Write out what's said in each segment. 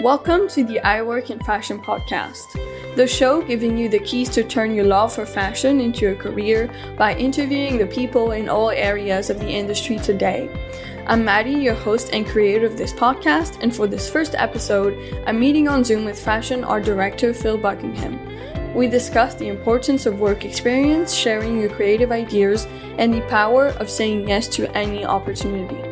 Welcome to the I Work in Fashion podcast, the show giving you the keys to turn your love for fashion into a career by interviewing the people in all areas of the industry today. I'm Maddie, your host and creator of this podcast, and for this first episode, I'm meeting on Zoom with fashion art director Phil Buckingham. We discuss the importance of work experience, sharing your creative ideas, and the power of saying yes to any opportunity.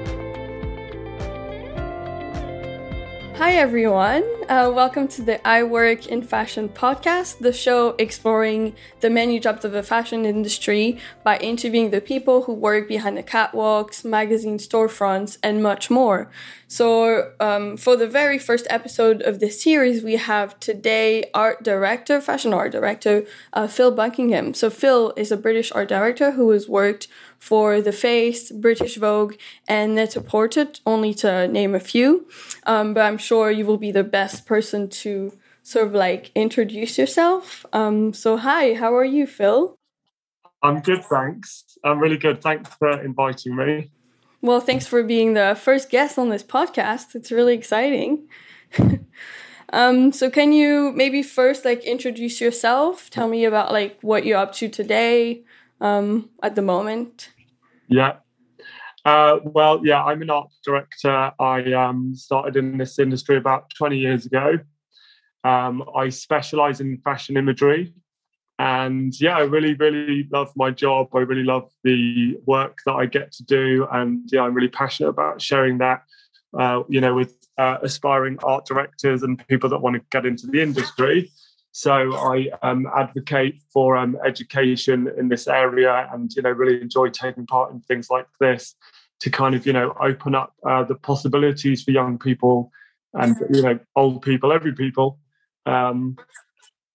Hi, everyone. Uh, welcome to the I Work in Fashion podcast, the show exploring the many jobs of the fashion industry by interviewing the people who work behind the catwalks, magazine storefronts, and much more. So, um, for the very first episode of this series, we have today art director, fashion art director, uh, Phil Buckingham. So, Phil is a British art director who has worked for The Face, British Vogue, and Net-a-Porter, only to name a few. Um, but I'm sure you will be the best person to sort of like introduce yourself. Um, so, hi, how are you, Phil? I'm good, thanks. I'm really good. Thanks for inviting me. Well, thanks for being the first guest on this podcast. It's really exciting. um, so can you maybe first like introduce yourself? Tell me about like what you're up to today, um, at the moment? Yeah. Uh, well, yeah, I'm an art director. I um, started in this industry about 20 years ago. Um, I specialize in fashion imagery. And yeah, I really, really love my job. I really love the work that I get to do. And yeah, I'm really passionate about sharing that, uh, you know, with uh, aspiring art directors and people that want to get into the industry. So I um, advocate for um, education in this area, and you know really enjoy taking part in things like this to kind of you know open up uh, the possibilities for young people and you know old people, every people. Um,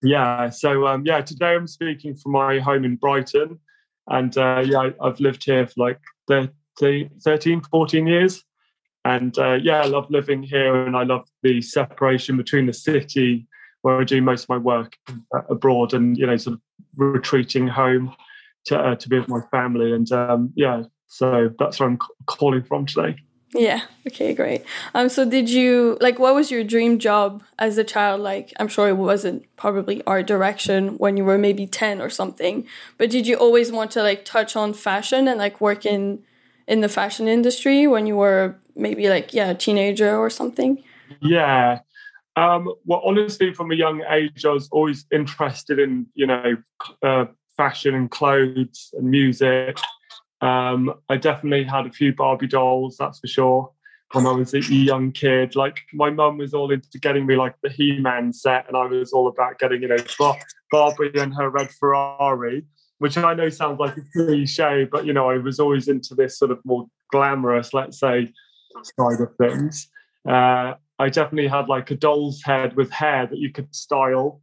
yeah, so um, yeah, today I'm speaking from my home in Brighton, and uh, yeah, I've lived here for like 13, 13 14 years. And uh, yeah, I love living here, and I love the separation between the city where I do most of my work abroad and you know sort of retreating home to uh, to be with my family and um, yeah so that's where I'm calling from today. Yeah. Okay. Great. Um. So, did you like? What was your dream job as a child? Like, I'm sure it wasn't probably art direction when you were maybe ten or something. But did you always want to like touch on fashion and like work in in the fashion industry when you were maybe like yeah a teenager or something? Yeah. Um, well, honestly, from a young age, I was always interested in you know uh, fashion and clothes and music. Um, I definitely had a few Barbie dolls, that's for sure. When I was a young kid, like my mum was all into getting me like the He-Man set, and I was all about getting you know Bar- Barbie and her red Ferrari, which I know sounds like a cliche, but you know I was always into this sort of more glamorous, let's say, side of things. Uh, I definitely had like a doll's head with hair that you could style.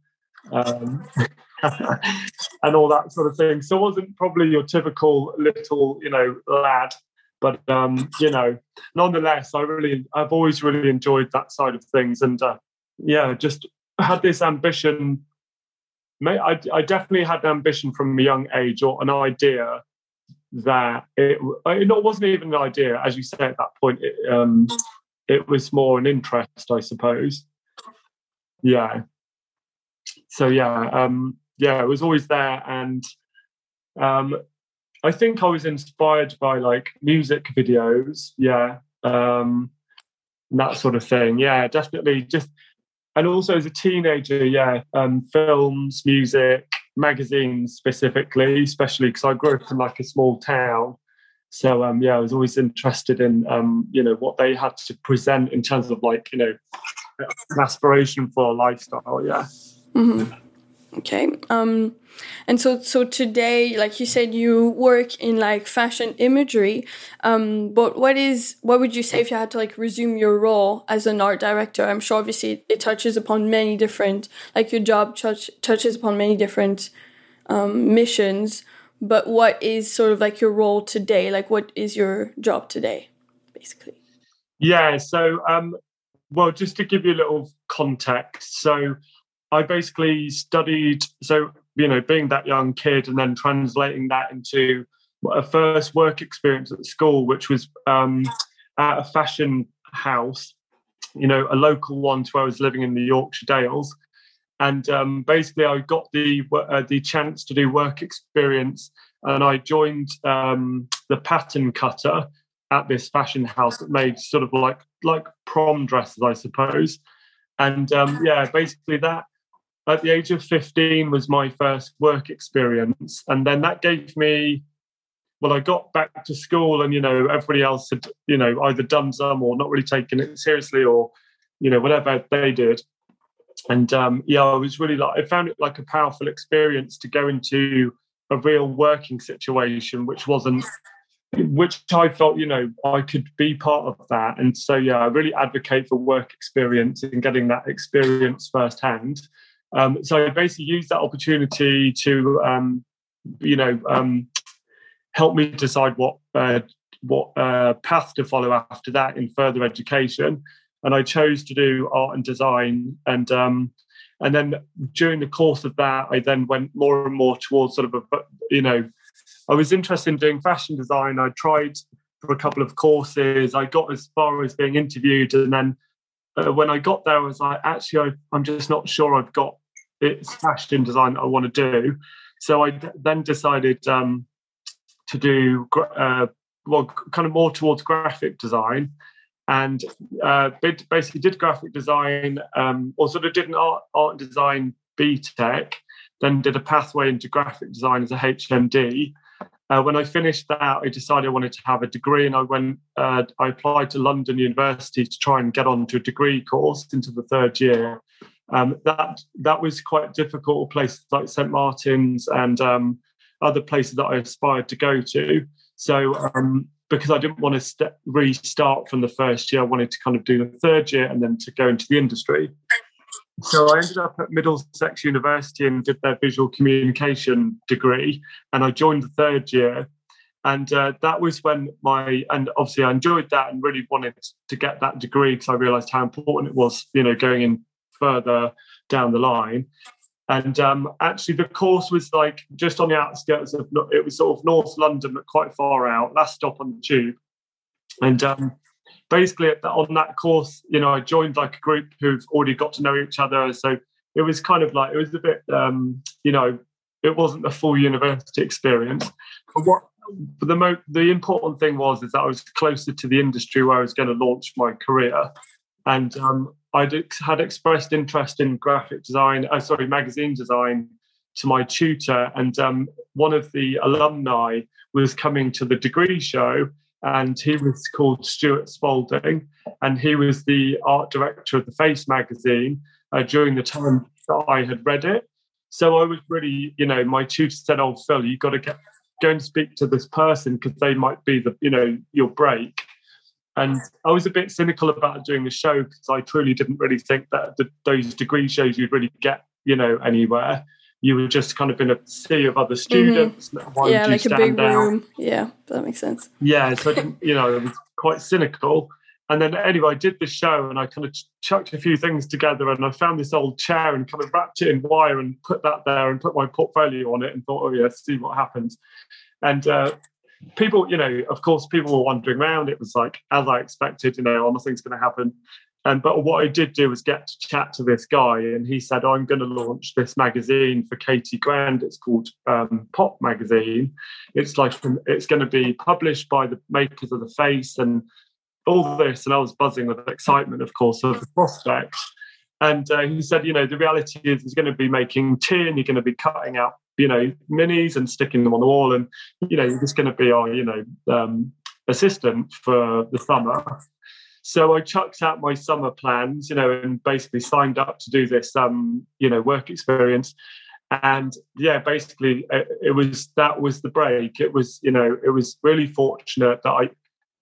Um, and all that sort of thing. So I wasn't probably your typical little, you know, lad, but um, you know, nonetheless, I really, I've always really enjoyed that side of things, and uh, yeah, just had this ambition. I, I definitely had an ambition from a young age or an idea that it, it wasn't even an idea, as you say at that point. It, um, it was more an interest, I suppose. Yeah. So yeah, um, yeah, it was always there, and um, I think I was inspired by like music videos, yeah, um, that sort of thing. Yeah, definitely. Just and also as a teenager, yeah, um, films, music, magazines specifically, especially because I grew up in like a small town. So um, yeah, I was always interested in um, you know what they had to present in terms of like you know aspiration for a lifestyle. Yeah. Mm-hmm. Okay. Um, and so so today, like you said, you work in like fashion imagery. Um, but what is what would you say if you had to like resume your role as an art director? I'm sure obviously it touches upon many different like your job touch, touches upon many different um, missions but what is sort of like your role today? Like, what is your job today, basically? Yeah. So, um, well, just to give you a little context, so I basically studied. So, you know, being that young kid and then translating that into a first work experience at school, which was um, at a fashion house you know, a local one to where I was living in the Yorkshire Dales. And um, basically, I got the uh, the chance to do work experience, and I joined um, the pattern cutter at this fashion house that made sort of like like prom dresses, I suppose. And um, yeah, basically that at the age of 15 was my first work experience, and then that gave me well, I got back to school and, you know, everybody else had, you know, either done some or not really taken it seriously or, you know, whatever they did. And um, yeah, I was really like, I found it like a powerful experience to go into a real working situation, which wasn't, which I felt, you know, I could be part of that. And so, yeah, I really advocate for work experience and getting that experience firsthand. Um, so I basically used that opportunity to, um, you know, um, helped me decide what uh, what uh, path to follow after that in further education. And I chose to do art and design, and um, and then during the course of that, I then went more and more towards sort of a you know, I was interested in doing fashion design. I tried for a couple of courses. I got as far as being interviewed, and then uh, when I got there, I was like, actually, I, am just not sure I've got it's fashion design that I want to do. So I d- then decided um, to do uh, well, kind of more towards graphic design, and uh, basically did graphic design, um, or sort of did an art art design BTEC, then did a pathway into graphic design as a HND. Uh, when I finished that, I decided I wanted to have a degree, and I went. Uh, I applied to London University to try and get onto a degree course into the third year. Um, that that was quite difficult. Places like St Martin's and um, other places that I aspired to go to. So um, because I didn't want to st- restart from the first year, I wanted to kind of do the third year and then to go into the industry. So I ended up at Middlesex University and did their visual communication degree, and I joined the third year. And uh, that was when my and obviously I enjoyed that and really wanted to get that degree because I realised how important it was, you know, going in further down the line. And um, actually, the course was like just on the outskirts of it was sort of North London, but quite far out. Last stop on the tube. And um, basically, on that course, you know, I joined like a group who've already got to know each other. So it was kind of like it was a bit, um, you know, it wasn't a full university experience. But what but the mo- the important thing was is that I was closer to the industry where I was going to launch my career, and um, I had expressed interest in graphic design, uh, sorry, magazine design to my tutor. And um, one of the alumni was coming to the degree show, and he was called Stuart Spalding, and he was the art director of the Face magazine uh, during the time that I had read it. So I was really, you know, my tutor said, "Oh, Phil, you've got to get go and speak to this person because they might be the, you know, your break." And I was a bit cynical about doing the show because I truly didn't really think that the, those degree shows you'd really get, you know, anywhere. You were just kind of in a sea of other students. Mm-hmm. yeah, like a big out? room. Yeah, that makes sense. Yeah, so I didn't, you know, I was quite cynical. And then anyway, I did the show and I kind of chucked a few things together and I found this old chair and kind of wrapped it in wire and put that there and put my portfolio on it and thought, oh yeah, see what happens. And uh, people, you know, of course, people were wandering around. It was like, as I expected, you know, oh, nothing's going to happen. And but what I did do was get to chat to this guy, and he said, "I'm going to launch this magazine for Katie Grand. It's called um, Pop Magazine. It's like it's going to be published by the makers of the Face and all this." And I was buzzing with excitement, of course, of the prospects. And uh, he said, "You know, the reality is, he's going to be making tin. You're going to be cutting out you know, minis and sticking them on the wall. And, you know, just going to be our, you know, um, assistant for the summer. So I chucked out my summer plans, you know, and basically signed up to do this, um, you know, work experience. And yeah, basically, it, it was that was the break. It was, you know, it was really fortunate that I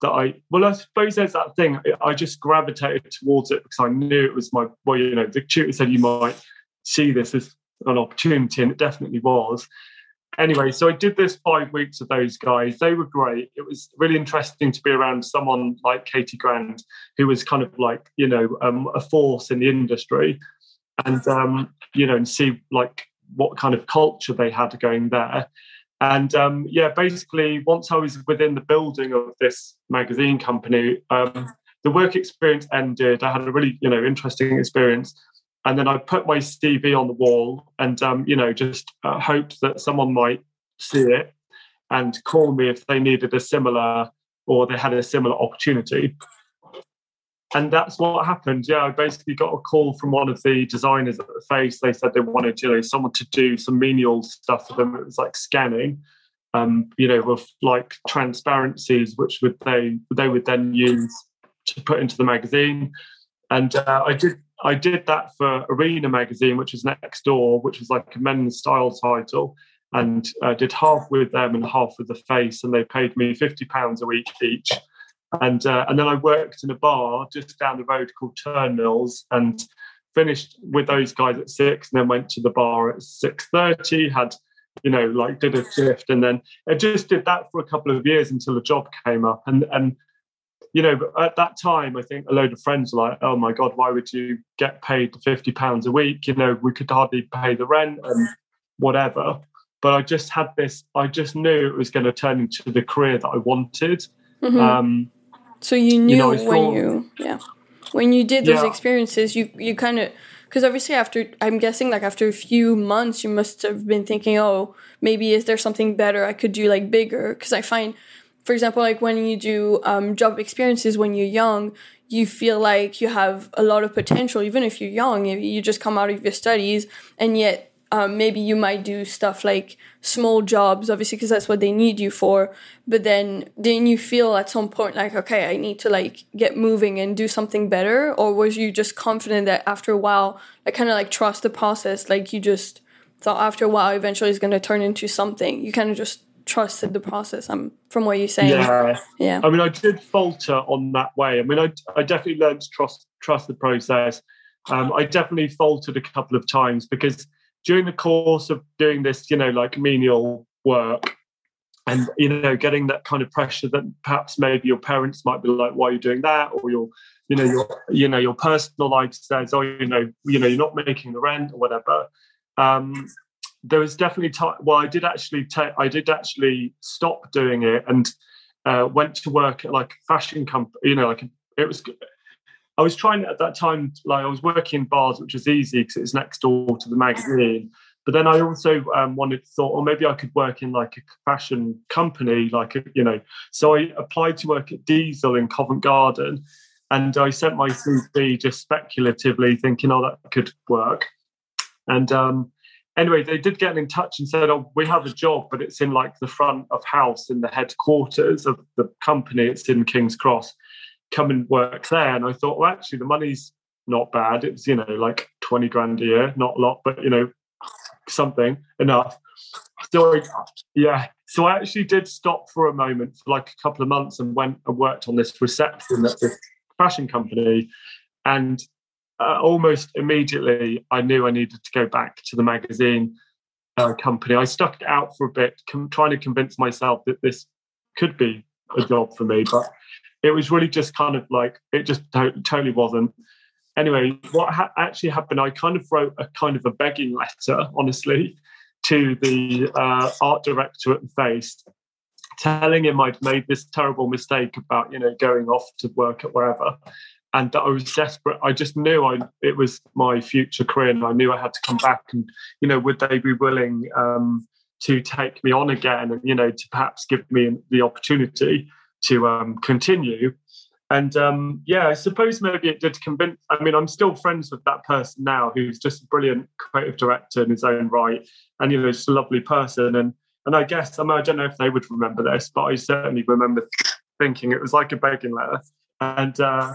that I well, I suppose there's that thing. I just gravitated towards it because I knew it was my well, you know, the tutor said you might see this as an opportunity, and it definitely was. Anyway, so I did this five weeks with those guys. They were great. It was really interesting to be around someone like Katie Grand, who was kind of like you know um, a force in the industry, and um, you know, and see like what kind of culture they had going there. And um, yeah, basically, once I was within the building of this magazine company, um, the work experience ended. I had a really, you know, interesting experience. And then I put my CV on the wall and, um, you know, just uh, hoped that someone might see it and call me if they needed a similar or they had a similar opportunity. And that's what happened. Yeah, I basically got a call from one of the designers at the face. They said they wanted, you know, someone to do some menial stuff for them. It was like scanning, um, you know, with like transparencies, which would they they would then use to put into the magazine. And uh, I did I did that for Arena magazine, which is next door, which was like a men's style title and uh, did half with them and half with the face, and they paid me fifty pounds a week each. And uh, and then I worked in a bar just down the road called Turnmills, and finished with those guys at six, and then went to the bar at six thirty. Had you know like did a shift, and then I just did that for a couple of years until a job came up, and and you know, at that time, I think a load of friends were like, "Oh my god, why would you get paid fifty pounds a week? You know, we could hardly pay the rent and whatever." but I just had this. I just knew it was going to turn into the career that I wanted. Mm-hmm. Um, so you knew you know, when thought, you, yeah, when you did those yeah. experiences, you you kind of because obviously after I'm guessing like after a few months, you must have been thinking, oh, maybe is there something better I could do like bigger? Because I find, for example, like when you do um, job experiences when you're young, you feel like you have a lot of potential, even if you're young. You just come out of your studies, and yet um, maybe you might do stuff like small jobs obviously because that's what they need you for but then then you feel at some point like okay i need to like get moving and do something better or was you just confident that after a while like kind of like trust the process like you just thought after a while eventually it's going to turn into something you kind of just trusted the process i'm um, from what you're saying. Yeah. Yeah. I mean i did falter on that way. I mean i, I definitely learned to trust trust the process. Um, i definitely faltered a couple of times because during the course of doing this, you know, like menial work and you know getting that kind of pressure that perhaps maybe your parents might be like why are you doing that? Or your you know your you know your personal life says oh you know you know you're not making the rent or whatever. Um there was definitely time well i did actually take i did actually stop doing it and uh, went to work at like a fashion company you know like it was I was trying at that time, like I was working in bars, which was easy because it's next door to the magazine. But then I also um, wanted thought, or maybe I could work in like a fashion company, like you know. So I applied to work at Diesel in Covent Garden, and I sent my CV just speculatively, thinking, oh, that could work. And um, anyway, they did get in touch and said, oh, we have a job, but it's in like the front of house in the headquarters of the company. It's in King's Cross come and work there. And I thought, well, actually, the money's not bad. It's, you know, like 20 grand a year, not a lot, but, you know, something enough. So, yeah. So I actually did stop for a moment for like a couple of months and went and worked on this reception at this fashion company. And uh, almost immediately, I knew I needed to go back to the magazine uh, company. I stuck it out for a bit, com- trying to convince myself that this could be a job for me. But it was really just kind of like it just to- totally wasn't. Anyway, what ha- actually happened? I kind of wrote a kind of a begging letter, honestly, to the uh, art director at the Face, telling him I'd made this terrible mistake about you know going off to work at wherever, and that I was desperate. I just knew I it was my future career, and I knew I had to come back. And you know, would they be willing um, to take me on again, and you know, to perhaps give me the opportunity? to um, continue. And um, yeah, I suppose maybe it did convince. I mean, I'm still friends with that person now, who's just a brilliant creative director in his own right, and you know, just a lovely person. And and I guess I, mean, I don't know if they would remember this, but I certainly remember thinking it was like a begging letter. And uh,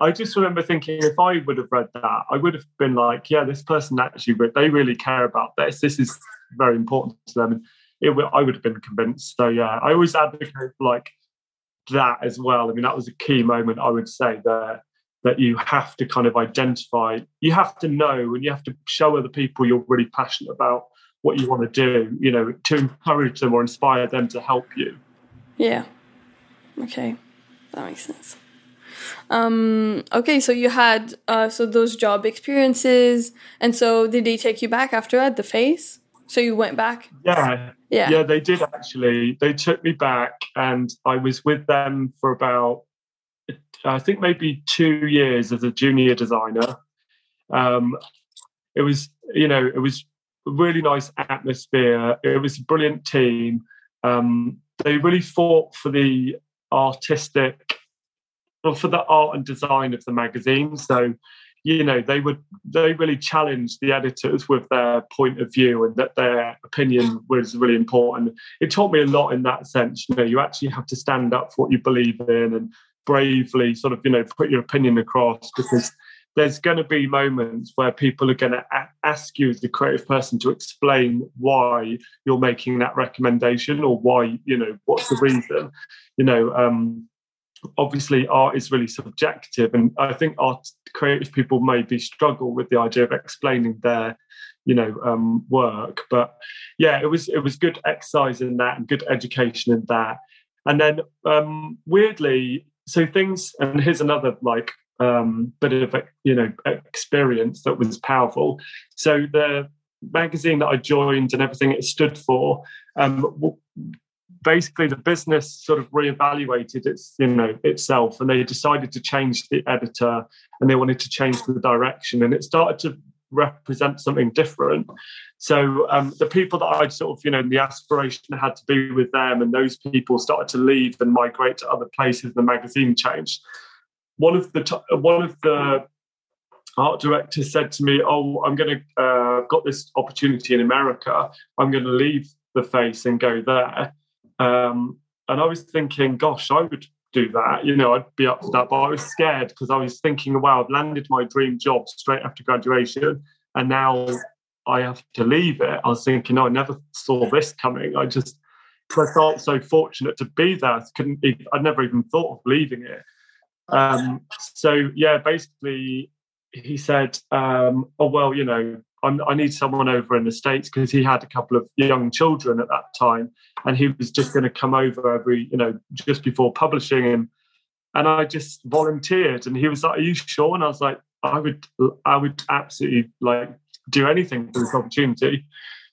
I just remember thinking, if I would have read that, I would have been like, yeah, this person actually, they really care about this. This is very important to them. And it, I would have been convinced. So yeah, I always advocate like that as well. I mean, that was a key moment, I would say, there that you have to kind of identify, you have to know, and you have to show other people you're really passionate about what you want to do, you know, to encourage them or inspire them to help you. Yeah. Okay. That makes sense. Um, okay, so you had uh, so those job experiences, and so did they take you back after at the face? So you went back? Yeah. Yeah. Yeah, they did actually. They took me back and I was with them for about I think maybe two years as a junior designer. Um, it was, you know, it was a really nice atmosphere. It was a brilliant team. Um, they really fought for the artistic, or for the art and design of the magazine. So, you know, they would they really challenged the editors with their point of view and that their opinion was really important. It taught me a lot in that sense. You know, you actually have to stand up for what you believe in and bravely sort of, you know, put your opinion across because there's going to be moments where people are going to a- ask you as the creative person to explain why you're making that recommendation or why you know what's the reason you know um, obviously art is really subjective and i think art creative people maybe struggle with the idea of explaining their you know um, work but yeah it was it was good exercise in that and good education in that and then um, weirdly so things and here's another like um, bit of you know experience that was powerful. So the magazine that I joined and everything it stood for, um, basically the business sort of reevaluated its you know itself, and they decided to change the editor and they wanted to change the direction, and it started to represent something different. So um, the people that I'd sort of, you know, the aspiration had to be with them, and those people started to leave and migrate to other places. The magazine changed one of the one of the art directors said to me, "Oh, I'm going to uh, got this opportunity in America. I'm going to leave the face and go there." Um, and I was thinking, "Gosh, I would do that. You know, I'd be up for that." But I was scared because I was thinking, "Wow, I've landed my dream job straight after graduation, and now I have to leave it." I was thinking, "No, I never saw this coming. I just." I felt so fortunate to be there. I couldn't. I'd never even thought of leaving it. Um, so yeah, basically, he said, um, "Oh well, you know, I'm, i need someone over in the states because he had a couple of young children at that time, and he was just going to come over every, you know, just before publishing him." And I just volunteered, and he was like, "Are you sure?" And I was like, "I would, I would absolutely like do anything for this opportunity."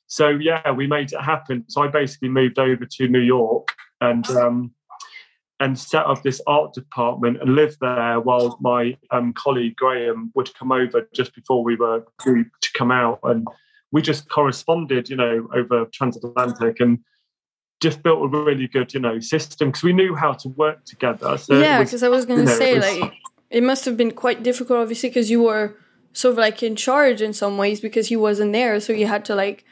So yeah, we made it happen. So I basically moved over to New York, and um, and set up this art department and live there while my um, colleague Graham would come over just before we were due to come out. And we just corresponded, you know, over transatlantic and just built a really good, you know, system because we knew how to work together. So yeah, because I was going to say, was, like, it must have been quite difficult, obviously, because you were sort of like in charge in some ways because he wasn't there. So you had to like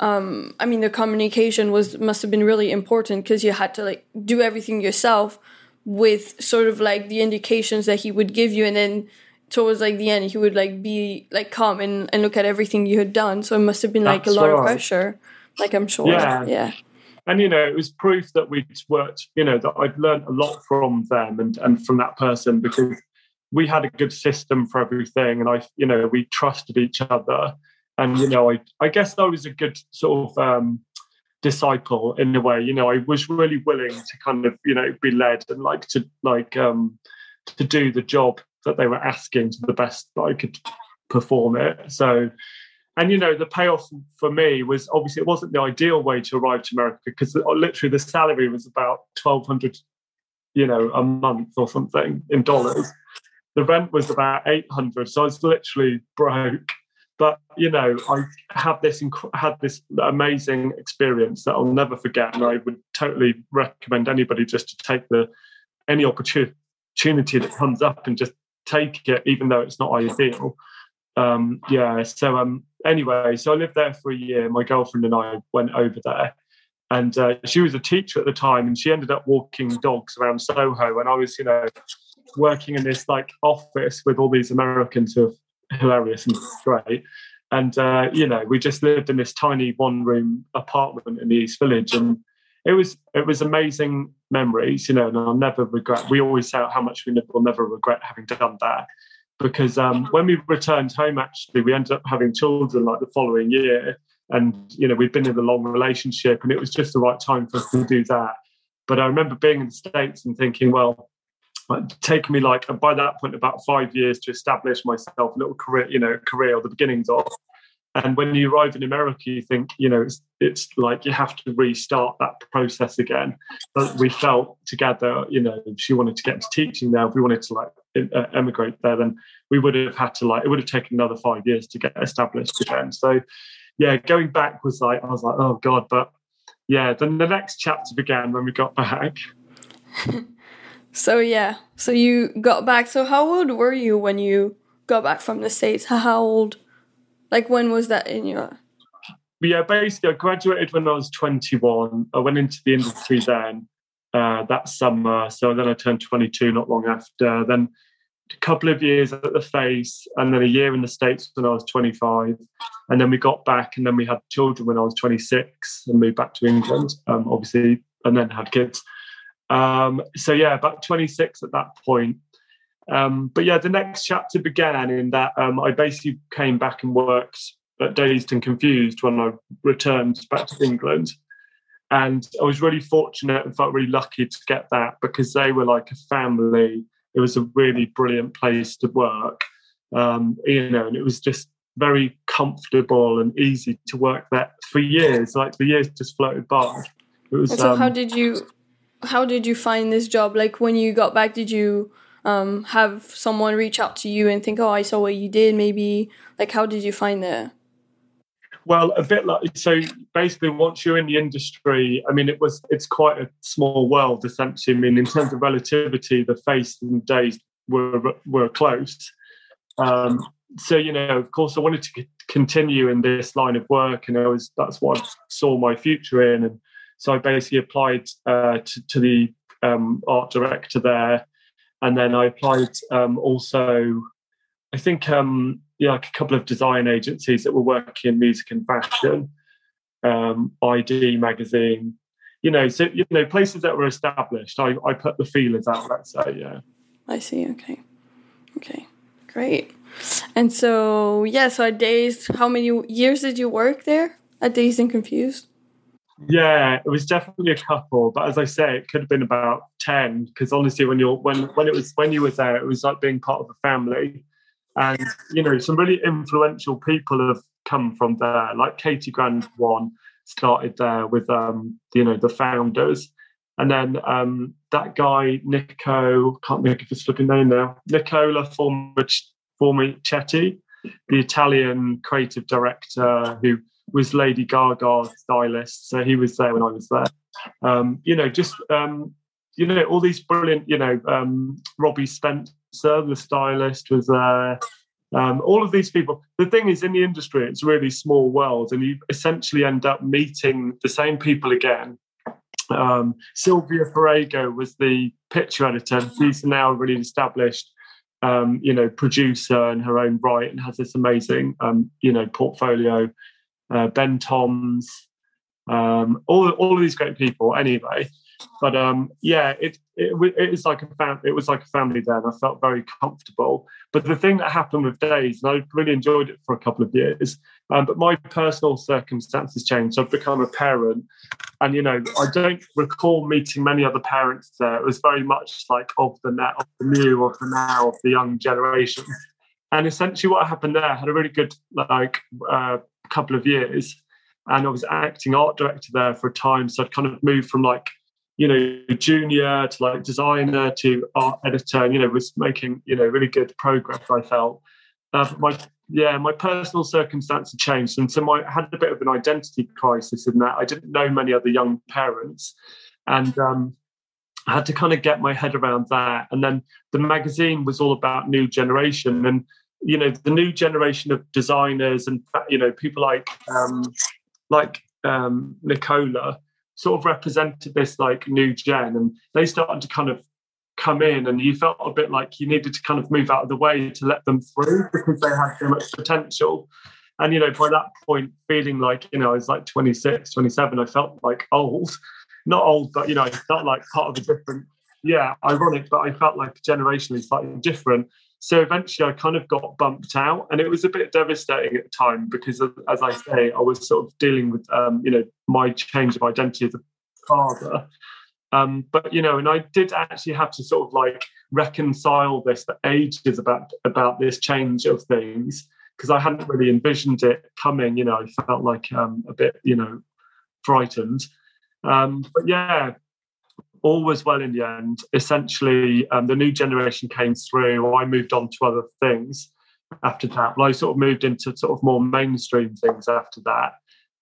um, I mean, the communication was must have been really important because you had to like do everything yourself with sort of like the indications that he would give you, and then towards like the end, he would like be like come and, and look at everything you had done. So it must have been like That's a lot right. of pressure. Like I'm sure. Yeah. Yeah. And you know, it was proof that we'd worked. You know, that I'd learned a lot from them and and from that person because we had a good system for everything, and I, you know, we trusted each other and you know, I I guess I was a good sort of um, disciple in a way. You know, I was really willing to kind of you know be led and like to like um, to do the job that they were asking to the best that I could perform it. So. And you know the payoff for me was obviously it wasn't the ideal way to arrive to America because literally the salary was about twelve hundred, you know, a month or something in dollars. The rent was about eight hundred, so I was literally broke but you know, I have this inc- had this amazing experience that I'll never forget, and I would totally recommend anybody just to take the any opportunity that comes up and just take it, even though it's not ideal. Um, yeah. So um, anyway, so I lived there for a year. My girlfriend and I went over there, and uh, she was a teacher at the time, and she ended up walking dogs around Soho, and I was, you know, working in this like office with all these Americans who hilarious and great. And uh, you know, we just lived in this tiny one-room apartment in the East Village, and it was it was amazing memories. You know, and I'll never regret. We always say how much we will never regret having done that, because um, when we returned home, actually, we ended up having children like the following year, and you know, we'd been in a long relationship, and it was just the right time for us to do that. But I remember being in the States and thinking, well, taken me like by that point about five years to establish myself a little career, you know, career or the beginnings of. And when you arrive in America, you think, you know, it's it's like you have to restart that process again. But we felt together, you know, if she wanted to get to teaching there, if we wanted to like uh, emigrate there, then we would have had to like it would have taken another five years to get established again. So, yeah, going back was like I was like, oh god, but yeah. Then the next chapter began when we got back. so yeah, so you got back. So how old were you when you got back from the states? How old? Like when was that in your? Yeah, basically, I graduated when I was 21. I went into the industry then uh, that summer. So then I turned 22 not long after. Then a couple of years at the face, and then a year in the States when I was 25. And then we got back, and then we had children when I was 26 and moved back to England, um, obviously, and then had kids. Um, so yeah, about 26 at that point. Um, but yeah, the next chapter began in that um, I basically came back and worked at Dazed and Confused when I returned back to England. And I was really fortunate and felt really lucky to get that because they were like a family. It was a really brilliant place to work, um, you know, and it was just very comfortable and easy to work there for years. Like the years just floated by. It was. so, um, how did you, how did you find this job? Like when you got back, did you um, have someone reach out to you and think, "Oh, I saw what you did"? Maybe like how did you find the? Well, a bit like so. Basically, once you're in the industry, I mean, it was it's quite a small world essentially. I mean, in terms of relativity, the face and Dazed were were close. Um, so you know, of course, I wanted to continue in this line of work, and I was that's what I saw my future in, and so I basically applied uh, to, to the um, art director there and then I applied um, also. I think um, yeah, like a couple of design agencies that were working in music and fashion, um, i-D magazine, you know, so you know places that were established. I, I put the feelers out. Let's say, yeah. I see. Okay, okay, great. And so yeah, so at Dazed, how many years did you work there at Dazed and Confused? Yeah, it was definitely a couple, but as I say, it could have been about ten. Because honestly, when you're when when it was when you were there, it was like being part of a family, and you know some really influential people have come from there. Like Katie Grand one started there with um you know the founders, and then um that guy Nico can't think of his flipping name now Nicola former former Formichetti, the Italian creative director who was Lady Gaga's stylist, so he was there when I was there. Um, you know, just um, you know, all these brilliant, you know, um, Robbie Spencer, the stylist, was there. Um, all of these people. The thing is, in the industry, it's really small world, and you essentially end up meeting the same people again. Um, Sylvia Farago was the picture editor. She's now really established, um, you know, producer in her own right, and has this amazing, um, you know, portfolio uh, Ben Toms, um, all all of these great people. Anyway, but um, yeah, it, it it is like a fam- it was like a family then. I felt very comfortable. But the thing that happened with Dazed, and I really enjoyed it for a couple of years. Um, but my personal circumstances changed. I've become a parent, and you know, I don't recall meeting many other parents there. It was very much like of the net, of the new, of the now, of the young generation. And essentially, what happened there I had a really good like uh, couple of years, and I was acting art director there for a time. So I'd kind of moved from like you know junior to like designer to art editor, and you know was making you know really good progress. I felt. Uh, my yeah, my personal circumstances changed, and so my, I had a bit of an identity crisis in that I didn't know many other young parents, and um, I had to kind of get my head around that. And then the magazine was all about new generation, and you know the new generation of designers and you know people like um, like um, Nicola sort of represented this like new gen, and they started to kind of come in, and you felt a bit like you needed to kind of move out of the way to let them through because they had so much potential. And you know, by that point, feeling like you know, I was like 26, 27, I felt like old, not old, but you know, I felt like part of a different. Yeah, ironic, but I felt like generationally slightly different. So eventually I kind of got bumped out and it was a bit devastating at the time because as I say, I was sort of dealing with, um, you know, my change of identity as a father. Um, but, you know, and I did actually have to sort of like reconcile this for ages about, about this change of things because I hadn't really envisioned it coming. You know, I felt like um, a bit, you know, frightened. Um, but yeah, all was well in the end. Essentially, um, the new generation came through. I moved on to other things after that. Well, I sort of moved into sort of more mainstream things after that.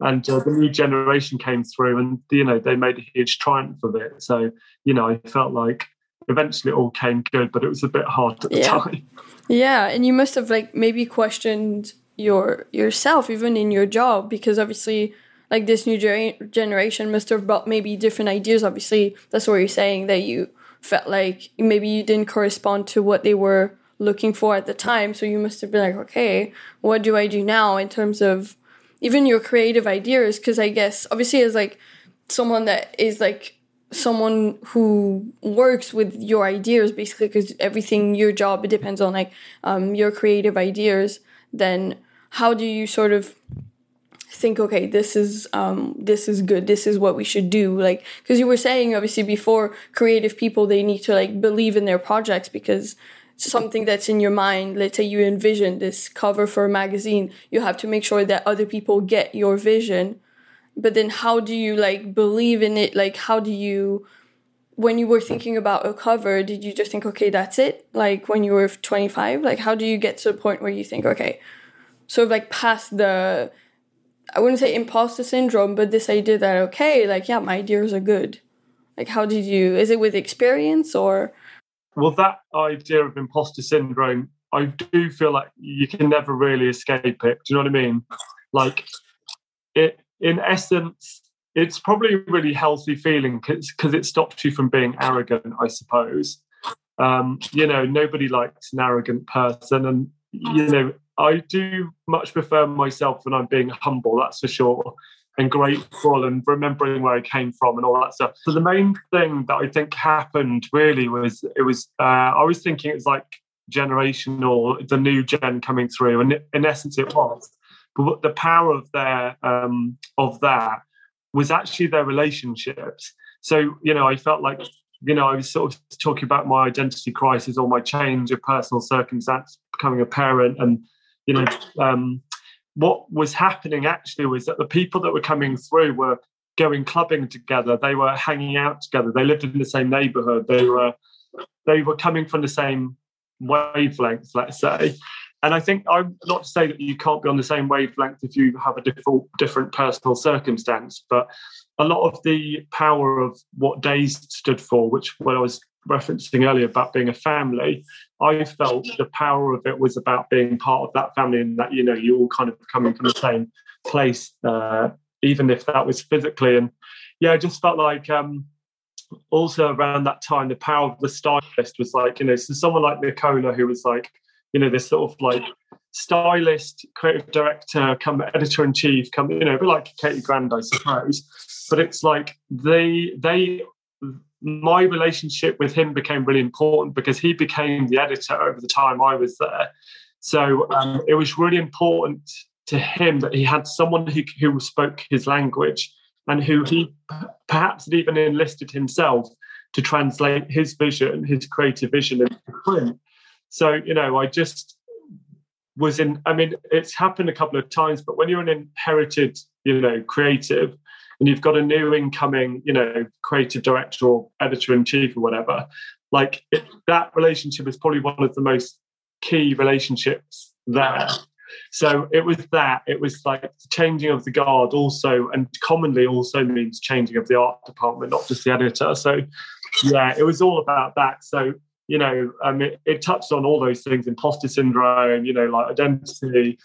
And uh, the new generation came through, and you know they made a huge triumph of it. So you know, I felt like eventually it all came good, but it was a bit hard at the Yeah. time. Yeah, and you must have like maybe questioned your yourself even in your job because obviously like this new gener- generation must have brought maybe different ideas. Obviously, that's what you're saying that you felt like maybe you didn't correspond to what they were looking for at the time. So you must have been like, okay, what do I do now in terms of even your creative ideas? Because I guess obviously as like someone that is like someone who works with your ideas basically because everything your job depends on like um, your creative ideas then how do you sort of think okay this is um, this is good. This is what we should do. Like because you were saying obviously before creative people they need to like believe in their projects because something that's in your mind let's say you envision this cover for a magazine you have to make sure that other people get your vision. But then how do you like believe in it? Like how do you when you were thinking about a cover did you just think okay that's it? Like when you were 25 like how do you get to the point where you think okay sort of like past the i wouldn't say imposter syndrome but this idea that okay like yeah my ideas are good like how did you is it with experience or Well, that idea of imposter syndrome, I do feel like you can never really escape it. Do you know what I mean? Like, it in essence, it's probably a really healthy feeling because it stops you from being arrogant, I suppose. Um, you know, nobody likes an arrogant person, and you know, I do much prefer myself when I'm being humble. That's for sure and grateful and remembering where I came from and all that stuff. So the main thing that I think happened really was it was uh, I was thinking it's like generational, the new gen coming through, and in essence it was. But the power of their um, of that was actually their relationships. So you know, I felt like you know I was sort of talking about my identity crisis or my change of personal circumstance, becoming a parent, and you know. Um, what was happening actually was that the people that were coming through were going clubbing together. They were hanging out together. They lived in the same neighborhood. They were they were coming from the same wavelength let's say. And i think i'm not to say that you can't be on the same wavelength if you have a different different personal circumstance but a lot of the power of what Dazed stood for which what i was referencing earlier about being a family, I felt the power of it was about being part of that family and that, you know, you all kind of coming from the same place, uh, even if that was physically. And yeah, I just felt like um, also around that time, the power of the stylist was like, you know, so someone like Nicola, who was like, you know, this sort of like stylist, creative director, come editor in chief, come, you know, a bit like Katie Grand, I suppose. But it's like they, they, my relationship with him became really important because he became the editor over the time I was there. So um, it was really important to him that he had someone who, who spoke his language and who he perhaps had even enlisted himself to translate his vision, his creative vision into print. So, you know, I just was in, I mean, it's happened a couple of times, but when you're an inherited, you know, creative, and you've got a new incoming, you know, creative director or editor in chief or whatever, like it, that relationship is probably one of the most key relationships there. So it was that. It was like the changing of the guard also, and commonly also means changing of the art department, not just the editor. So yeah, it was all about that. So you know, um, it, it touched on all those things: imposter syndrome, you know, like identity,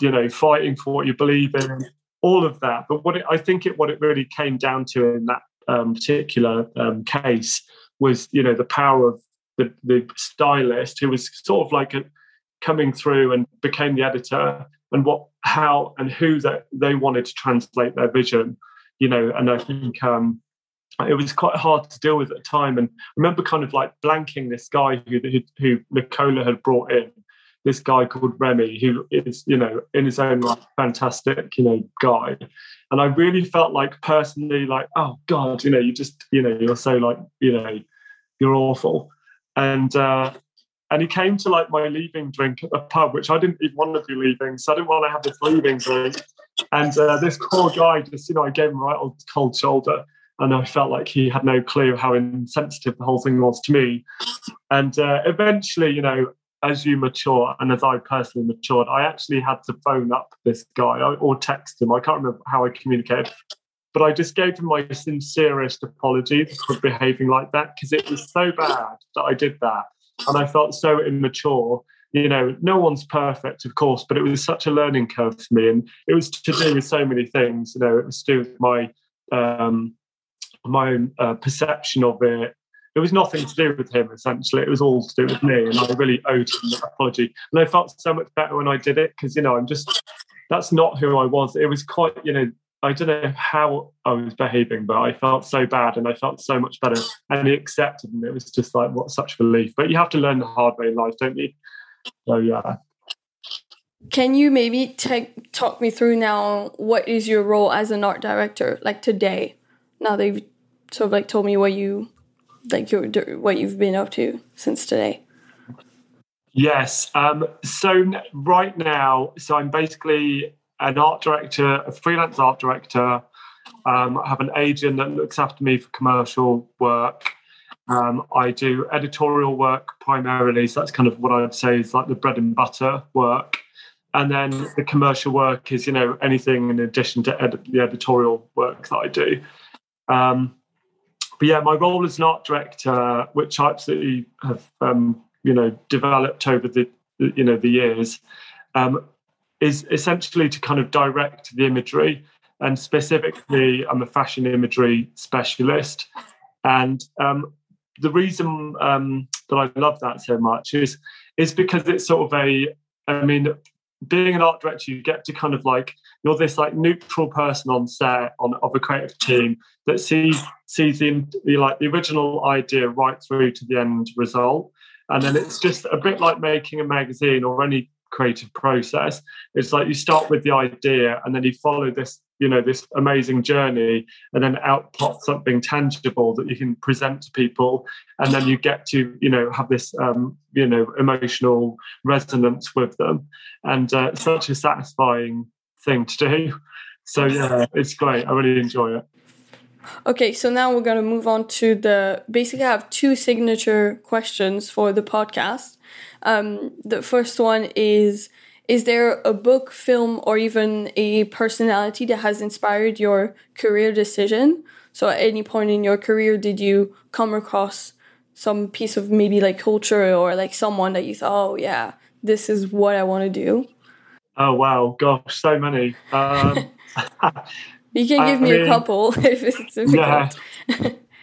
you know, fighting for what you believe in, all of that. But what it, I think it what it really came down to in that um, particular um, case was, you know, the power of the, the stylist who was sort of like a, coming through and became the editor and what how and who that they wanted to translate their vision you know and i think um it was quite hard to deal with at the time and I remember kind of like blanking this guy who who, who nicola had brought in this guy called remy who is you know in his own right fantastic you know guy and i really felt like personally like oh god you know you just you know you're so like you know you're awful and uh And he came to like my leaving drink at the pub, which I didn't even want to be leaving. So I didn't want to have this leaving drink. And uh, this poor guy just, you know, I gave him right on cold shoulder. And I felt like he had no clue how insensitive the whole thing was to me. And uh, eventually, you know, as you mature and as I personally matured, I actually had to phone up this guy or text him. I can't remember how I communicated, but I just gave him my sincerest apology for behaving like that because it was so bad that I did that. And I felt so immature. You know, no one's perfect, of course, but it was such a learning curve for me. And it was to do with so many things. You know, it was to do with my um, my own uh, perception of it. It was nothing to do with him, essentially. It was all to do with me. And I really owed him an apology. And I felt so much better when I did it because, you know, I'm just, that's not who I was. It was quite, you know, I don't know how I was behaving, but I felt so bad and I felt so much better. And he accepted, and it was just like, what such relief. But you have to learn the hard way in life, don't you? So, yeah. Can you maybe take, talk me through now what is your role as an art director, like today? Now that you've sort of like told me what you like your what you've been up to since today. Yes. Um, so right now, so I'm basically an art director, a freelance art director. Um, I have an agent that looks after me for commercial work. Um, I do editorial work primarily, so that's kind of what I'd say is like the bread and butter work. And then the commercial work is, you know, anything in addition to ed- the editorial work that I do. Um, but yeah, my role as an art director, which I absolutely have, um, you know, developed over the, you know, the years, um, is essentially to kind of direct the imagery. And specifically, I'm a fashion imagery specialist. And um, the reason um, that I love that so much is is because it's sort of a, I mean, being an art director, you get to kind of like you're this like neutral person on set on of a creative team that sees sees the, the like the original idea right through to the end result. And then it's just a bit like making a magazine or any creative process. It's like you start with the idea and then you follow this, you know, this amazing journey and then out pops something tangible that you can present to people. And then you get to, you know, have this, um, you know, emotional resonance with them. And uh, such a satisfying thing to do. So yeah, it's great. I really enjoy it. Okay, so now we're going to move on to the basically I have two signature questions for the podcast. Um, the first one is Is there a book, film, or even a personality that has inspired your career decision? So, at any point in your career, did you come across some piece of maybe like culture or like someone that you thought, oh, yeah, this is what I want to do? Oh, wow. Gosh, so many. Um, you can give I me mean, a couple if it's difficult. Yeah.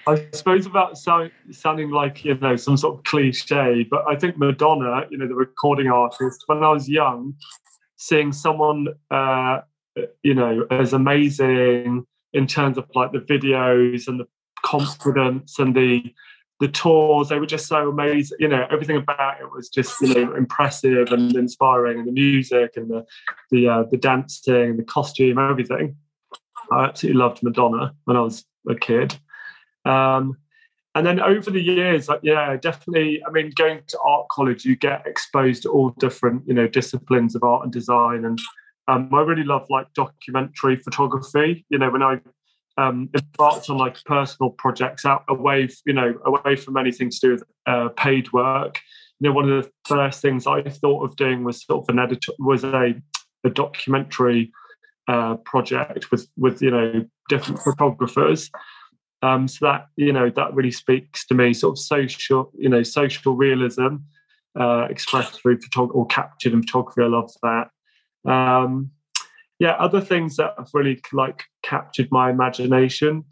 I suppose about so, sounding like you know some sort of cliche, but I think Madonna, you know, the recording artist, when I was young, seeing someone, uh, you know, as amazing in terms of like the videos and the confidence and the the tours, they were just so amazing. You know, everything about it was just you know impressive and inspiring, and the music and the the uh, the dancing, the costume, everything. I absolutely loved Madonna when I was a kid. Um, and then over the years, like, yeah, definitely. I mean, going to art college, you get exposed to all different, you know, disciplines of art and design. And um, I really love like documentary photography. You know, when I um, embarked on like personal projects out away, you know, away from anything to do with uh, paid work. You know, one of the first things I thought of doing was sort of an editor was a, a documentary uh, project with with you know different photographers um, so that you know that really speaks to me, sort of social, you know, social realism uh, expressed through photography or captured in photography. I love that. Um, yeah, other things that have really like captured my imagination.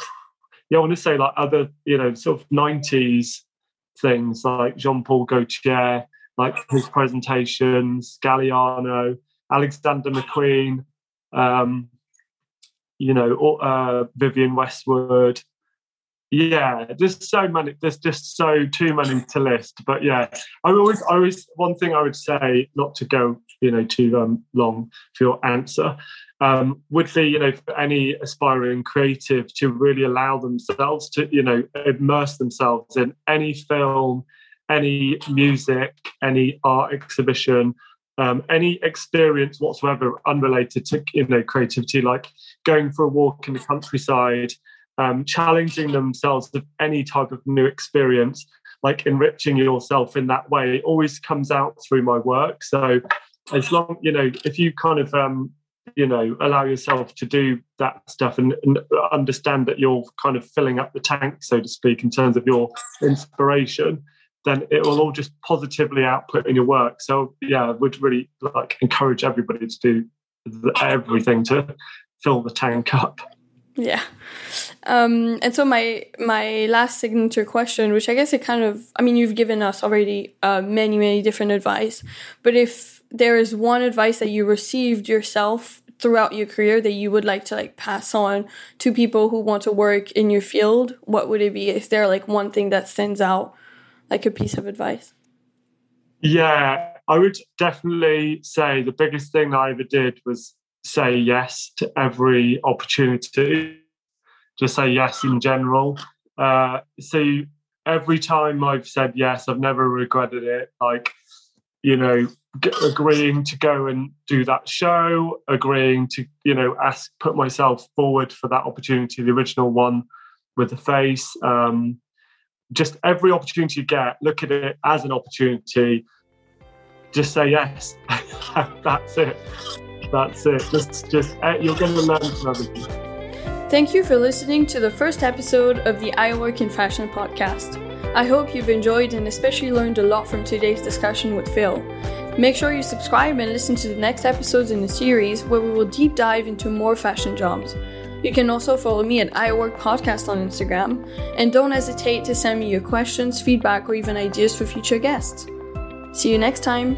Yeah, I want to say like other, you know, sort of nineties things like Jean Paul Gaultier, like his presentations, Galliano, Alexander McQueen, um, you know, uh, Vivienne Westwood, yeah there's so many there's just so too many to list but yeah. I always i always one thing i would say not to go you know too um, long for your answer um, would be you know for any aspiring creative to really allow themselves to you know immerse themselves in any film any music, any art exhibition, um, any experience whatsoever unrelated to you know creativity, like going for a walk in the countryside, um, challenging themselves with any type of new experience, like enriching yourself in that way, always comes out through my work. So as long you know, if you kind of um, you know allow yourself to do that stuff and, and, understand that you're kind of filling up the tank so to speak in terms of your inspiration then it will all just positively output in your work. So yeah, would really like encourage everybody to do the, everything to fill the tank up. Yeah. Um, and so my my last signature question, which I guess it kind of, I mean, you've given us already uh, many many different advice, but if there is one advice that you received yourself throughout your career that you would like to like pass on to people who want to work in your field, what would it be? Is there like one thing that stands out like a piece of advice? Yeah, I would definitely say the biggest thing I ever did was say yes to every opportunity, just say yes in general. Uh, so every time I've said yes, I've never regretted it. Like, you know, agreeing to go and do that show, agreeing to, you know, ask, put myself forward for that opportunity, the original one with the face. Um, just every opportunity you get, look at it as an opportunity. Just say yes. That's it. That's it. Just, just eh, you're going to learn from everything. Thank you for listening to the first episode of the I Work in Fashion podcast. I hope you've enjoyed and especially learned a lot from today's discussion with Phil. Make sure you subscribe and listen to the next episodes in the series where we will deep dive into more fashion jobs. You can also follow me at iWork Podcast on Instagram, and don't hesitate to send me your questions, feedback, or even ideas for future guests. See you next time.